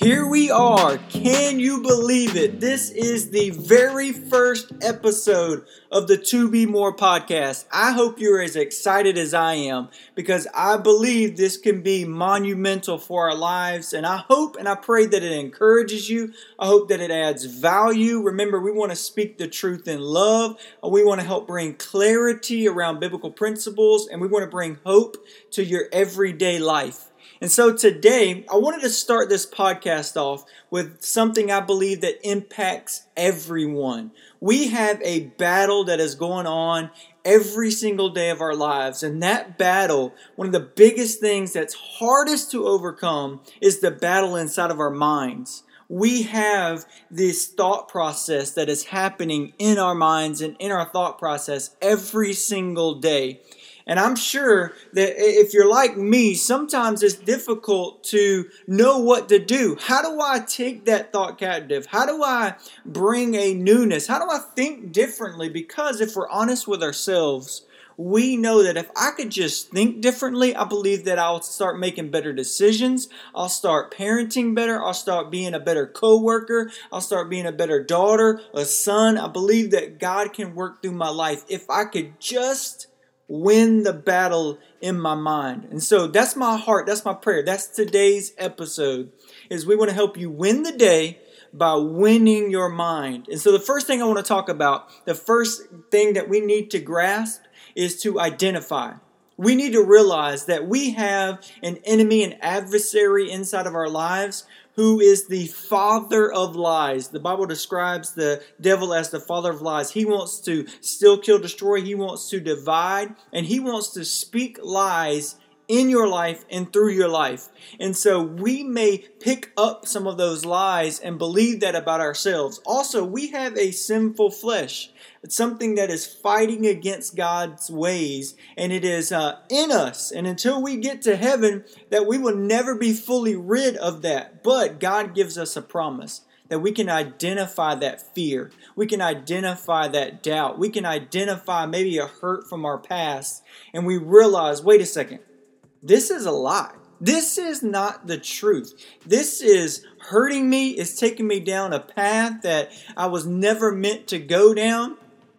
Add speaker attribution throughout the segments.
Speaker 1: Here we are. Can you believe it? This is the very first episode of the To Be More podcast. I hope you're as excited as I am because I believe this can be monumental for our lives. And I hope and I pray that it encourages you. I hope that it adds value. Remember, we want to speak the truth in love. We want to help bring clarity around biblical principles and we want to bring hope to your everyday life. And so today, I wanted to start this podcast off with something I believe that impacts everyone. We have a battle that is going on every single day of our lives. And that battle, one of the biggest things that's hardest to overcome is the battle inside of our minds. We have this thought process that is happening in our minds and in our thought process every single day. And I'm sure that if you're like me, sometimes it's difficult to know what to do. How do I take that thought captive? How do I bring a newness? How do I think differently? Because if we're honest with ourselves, we know that if I could just think differently, I believe that I'll start making better decisions. I'll start parenting better. I'll start being a better coworker. I'll start being a better daughter, a son. I believe that God can work through my life if I could just win the battle in my mind. And so that's my heart, that's my prayer. That's today's episode is we want to help you win the day by winning your mind. And so the first thing I want to talk about, the first thing that we need to grasp is to identify. We need to realize that we have an enemy, an adversary inside of our lives who is the father of lies. The Bible describes the devil as the father of lies. He wants to still kill, destroy. He wants to divide, and he wants to speak lies in your life and through your life. And so we may pick up some of those lies and believe that about ourselves. Also, we have a sinful flesh. It's something that is fighting against God's ways and it is uh, in us. And until we get to heaven, that we will never be fully rid of that. But God gives us a promise that we can identify that fear. We can identify that doubt. We can identify maybe a hurt from our past. And we realize wait a second, this is a lie. This is not the truth. This is hurting me. It's taking me down a path that I was never meant to go down.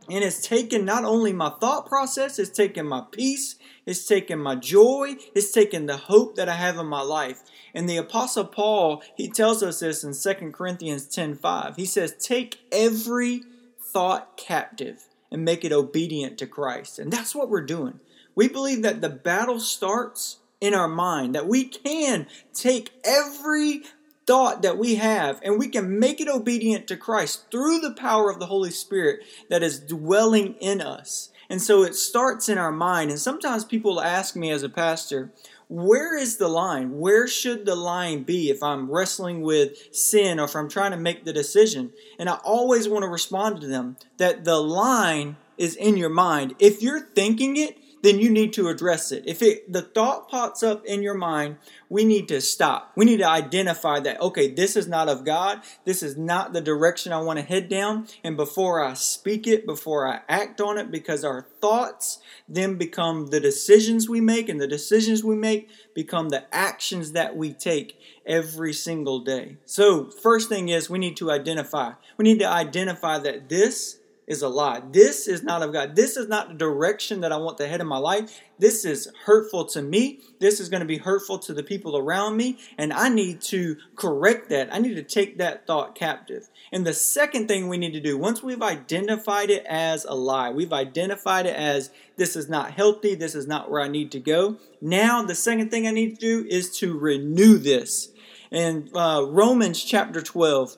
Speaker 1: And it's taken not only my thought process, it's taken my peace, it's taken my joy, it's taken the hope that I have in my life. And the apostle Paul, he tells us this in 2 Corinthians 10:5. He says, "Take every thought captive and make it obedient to Christ." And that's what we're doing. We believe that the battle starts in our mind, that we can take every thought that we have and we can make it obedient to Christ through the power of the Holy Spirit that is dwelling in us. And so it starts in our mind. And sometimes people ask me as a pastor, where is the line? Where should the line be if I'm wrestling with sin or if I'm trying to make the decision? And I always want to respond to them that the line is in your mind. If you're thinking it, then you need to address it. If it the thought pops up in your mind, we need to stop. We need to identify that okay, this is not of God. This is not the direction I want to head down. And before I speak it, before I act on it, because our thoughts then become the decisions we make, and the decisions we make become the actions that we take every single day. So, first thing is we need to identify. We need to identify that this is a lie. This is not of God. This is not the direction that I want to head in my life. This is hurtful to me. This is going to be hurtful to the people around me. And I need to correct that. I need to take that thought captive. And the second thing we need to do, once we've identified it as a lie, we've identified it as this is not healthy, this is not where I need to go. Now, the second thing I need to do is to renew this. In uh, Romans chapter 12,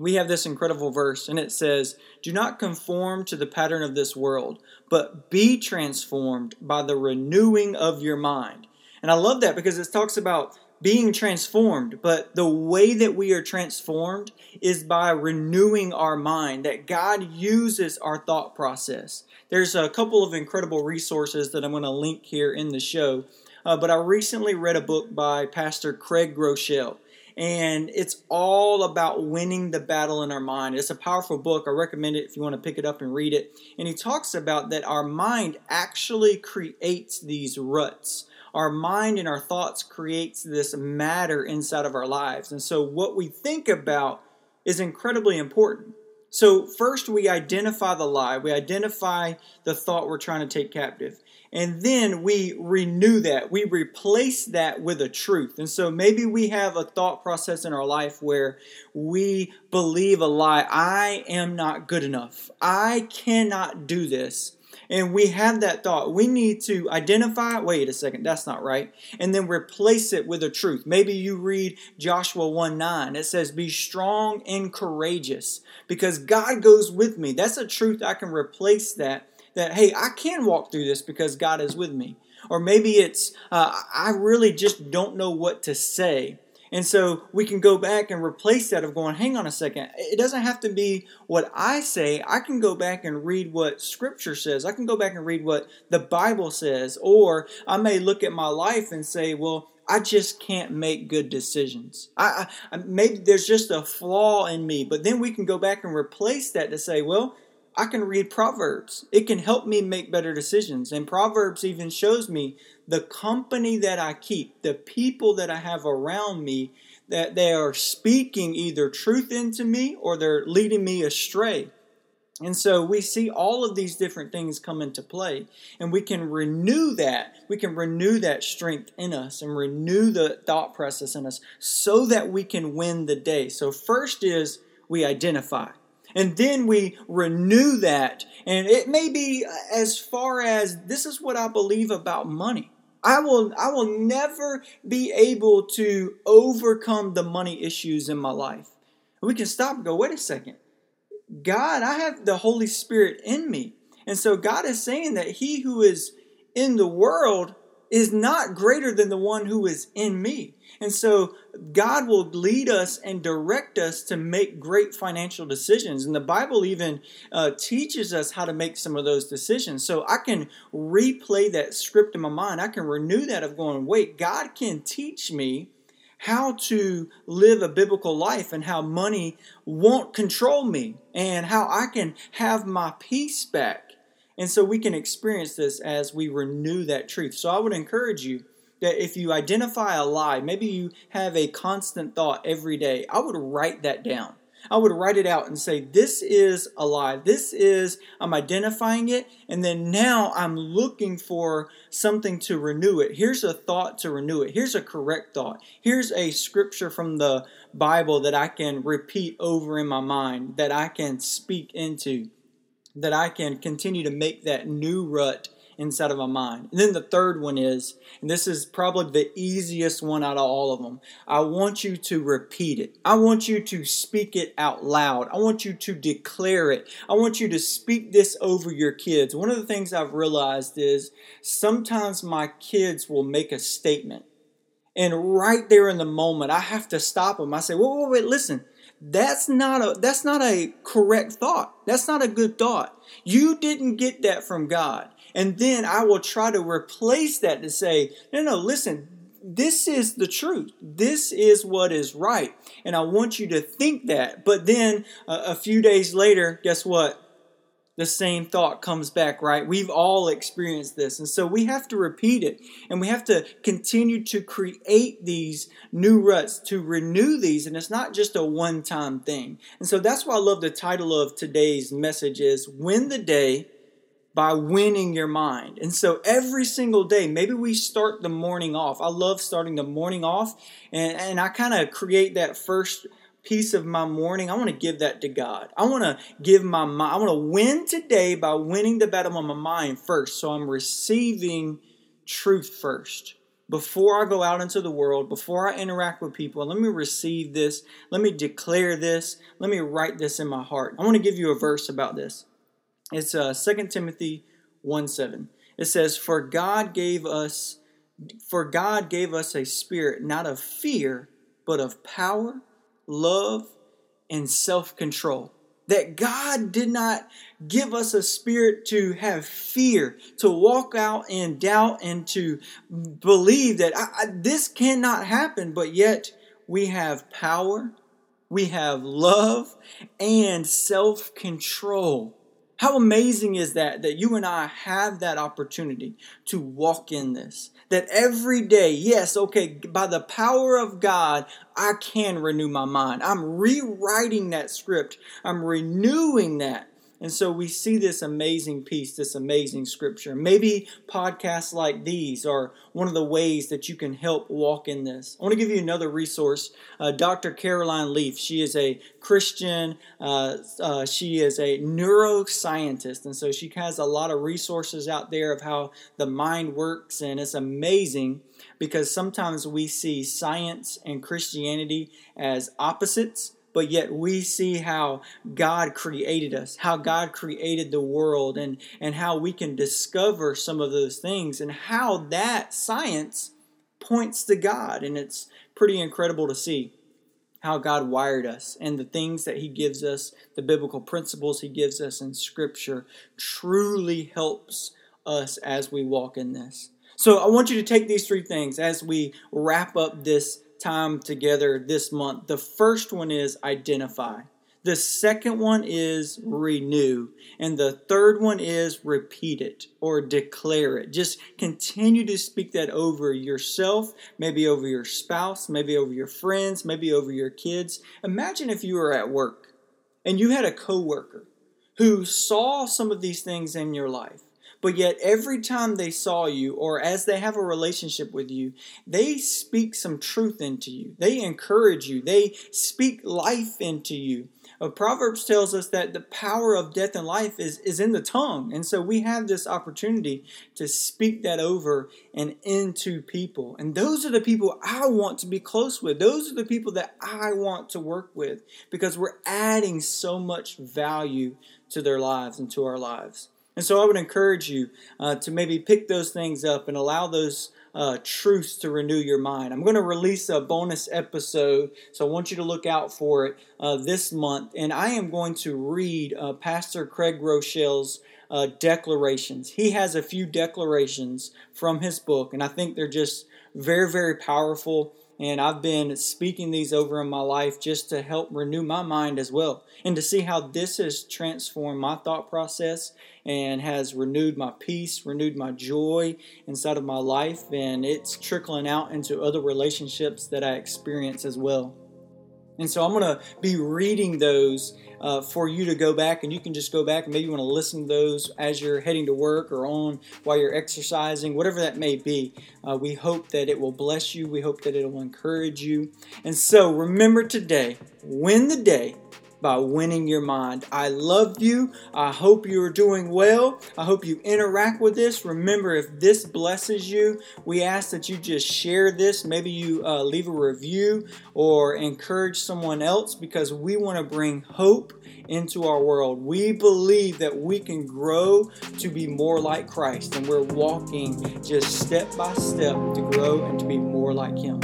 Speaker 1: we have this incredible verse, and it says, Do not conform to the pattern of this world, but be transformed by the renewing of your mind. And I love that because it talks about being transformed, but the way that we are transformed is by renewing our mind, that God uses our thought process. There's a couple of incredible resources that I'm going to link here in the show, uh, but I recently read a book by Pastor Craig Groeschel and it's all about winning the battle in our mind. It's a powerful book. I recommend it if you want to pick it up and read it. And he talks about that our mind actually creates these ruts. our mind and our thoughts creates this matter inside of our lives. And so what we think about is incredibly important. So first we identify the lie, we identify the thought we're trying to take captive. And then we renew that. We replace that with a truth. And so maybe we have a thought process in our life where we believe a lie. I am not good enough. I cannot do this and we have that thought, we need to identify, wait a second, that's not right, and then replace it with a truth. Maybe you read Joshua 1 9. It says, Be strong and courageous because God goes with me. That's a truth I can replace that, that, hey, I can walk through this because God is with me. Or maybe it's, uh, I really just don't know what to say. And so we can go back and replace that of going, hang on a second. It doesn't have to be what I say. I can go back and read what Scripture says. I can go back and read what the Bible says. Or I may look at my life and say, well, I just can't make good decisions. I, I, maybe there's just a flaw in me. But then we can go back and replace that to say, well, I can read Proverbs. It can help me make better decisions. And Proverbs even shows me the company that I keep, the people that I have around me, that they are speaking either truth into me or they're leading me astray. And so we see all of these different things come into play, and we can renew that. We can renew that strength in us and renew the thought process in us so that we can win the day. So, first is we identify. And then we renew that. And it may be uh, as far as this is what I believe about money. I will I will never be able to overcome the money issues in my life. We can stop and go, wait a second. God, I have the Holy Spirit in me. And so God is saying that he who is in the world is not greater than the one who is in me. And so God will lead us and direct us to make great financial decisions. And the Bible even uh, teaches us how to make some of those decisions. So I can replay that script in my mind. I can renew that of going, wait, God can teach me how to live a biblical life and how money won't control me and how I can have my peace back and so we can experience this as we renew that truth. So I would encourage you that if you identify a lie, maybe you have a constant thought every day, I would write that down. I would write it out and say, This is a lie. This is, I'm identifying it. And then now I'm looking for something to renew it. Here's a thought to renew it. Here's a correct thought. Here's a scripture from the Bible that I can repeat over in my mind, that I can speak into that I can continue to make that new rut inside of my mind. And then the third one is, and this is probably the easiest one out of all of them, I want you to repeat it. I want you to speak it out loud. I want you to declare it. I want you to speak this over your kids. One of the things I've realized is sometimes my kids will make a statement. And right there in the moment, I have to stop them. I say, wait, wait, wait, listen that's not a that's not a correct thought. That's not a good thought. You didn't get that from god. And then i will try to replace that to say no no listen this is the truth. This is what is right. And i want you to think that. But then uh, a few days later guess what the same thought comes back, right? We've all experienced this. And so we have to repeat it and we have to continue to create these new ruts, to renew these. And it's not just a one time thing. And so that's why I love the title of today's message is Win the Day by winning your mind. And so every single day, maybe we start the morning off. I love starting the morning off and, and I kind of create that first piece of my morning, I want to give that to God. I want to give my mind, I want to win today by winning the battle of my mind first. So I'm receiving truth first. Before I go out into the world, before I interact with people, let me receive this. Let me declare this. Let me write this in my heart. I want to give you a verse about this. It's uh, 2 Timothy 1 7. It says, For God gave us for God gave us a spirit not of fear, but of power love, and self control. That God did not give us a spirit to have fear, to walk out in doubt, and to believe that I, I, this cannot happen, but yet we have power, we have love, and self control. How amazing is that that you and I have that opportunity to walk in this? That every day, yes, okay, by the power of God, I can renew my mind. I'm rewriting that script. I'm renewing that and so we see this amazing piece, this amazing scripture. Maybe podcasts like these are one of the ways that you can help walk in this. I want to give you another resource. Uh, Dr. Caroline Leaf, she is a Christian, uh, uh, she is a neuroscientist, and so she has a lot of resources out there of how the mind works, and it's amazing because sometimes we see science and Christianity as opposites but yet we see how God created us, how God created the world, and, and how we can discover some of those things, and how that science points to God. And it's pretty incredible to see how God wired us and the things that He gives us, the biblical principles He gives us in Scripture, truly helps us as we walk in this. So I want you to take these three things as we wrap up this time together this month. The first one is identify. The second one is renew. And the third one is repeat it or declare it. Just continue to speak that over yourself, maybe over your spouse, maybe over your friends, maybe over your kids. Imagine if you were at work and you had a coworker who saw some of these things in your life but yet, every time they saw you or as they have a relationship with you, they speak some truth into you. They encourage you. They speak life into you. Uh, Proverbs tells us that the power of death and life is, is in the tongue. And so we have this opportunity to speak that over and into people. And those are the people I want to be close with. Those are the people that I want to work with because we're adding so much value to their lives and to our lives. And so I would encourage you uh, to maybe pick those things up and allow those uh, truths to renew your mind. I'm going to release a bonus episode, so I want you to look out for it uh, this month. And I am going to read uh, Pastor Craig Groeschel's uh, declarations. He has a few declarations from his book, and I think they're just very, very powerful. And I've been speaking these over in my life just to help renew my mind as well and to see how this has transformed my thought process and has renewed my peace, renewed my joy inside of my life, and it's trickling out into other relationships that I experience as well. And so I'm going to be reading those uh, for you to go back, and you can just go back and maybe you want to listen to those as you're heading to work or on while you're exercising, whatever that may be. Uh, we hope that it will bless you. We hope that it will encourage you. And so remember today, win the day by winning your mind. I love you. I hope you are doing well. I hope you interact with this. Remember, if this blesses you, we ask that you just share this. Maybe you uh, leave a review or encourage someone else because we want to bring hope into our world. We believe that we can grow to be more like Christ, and we're walking just step by step to grow and to be more like Him.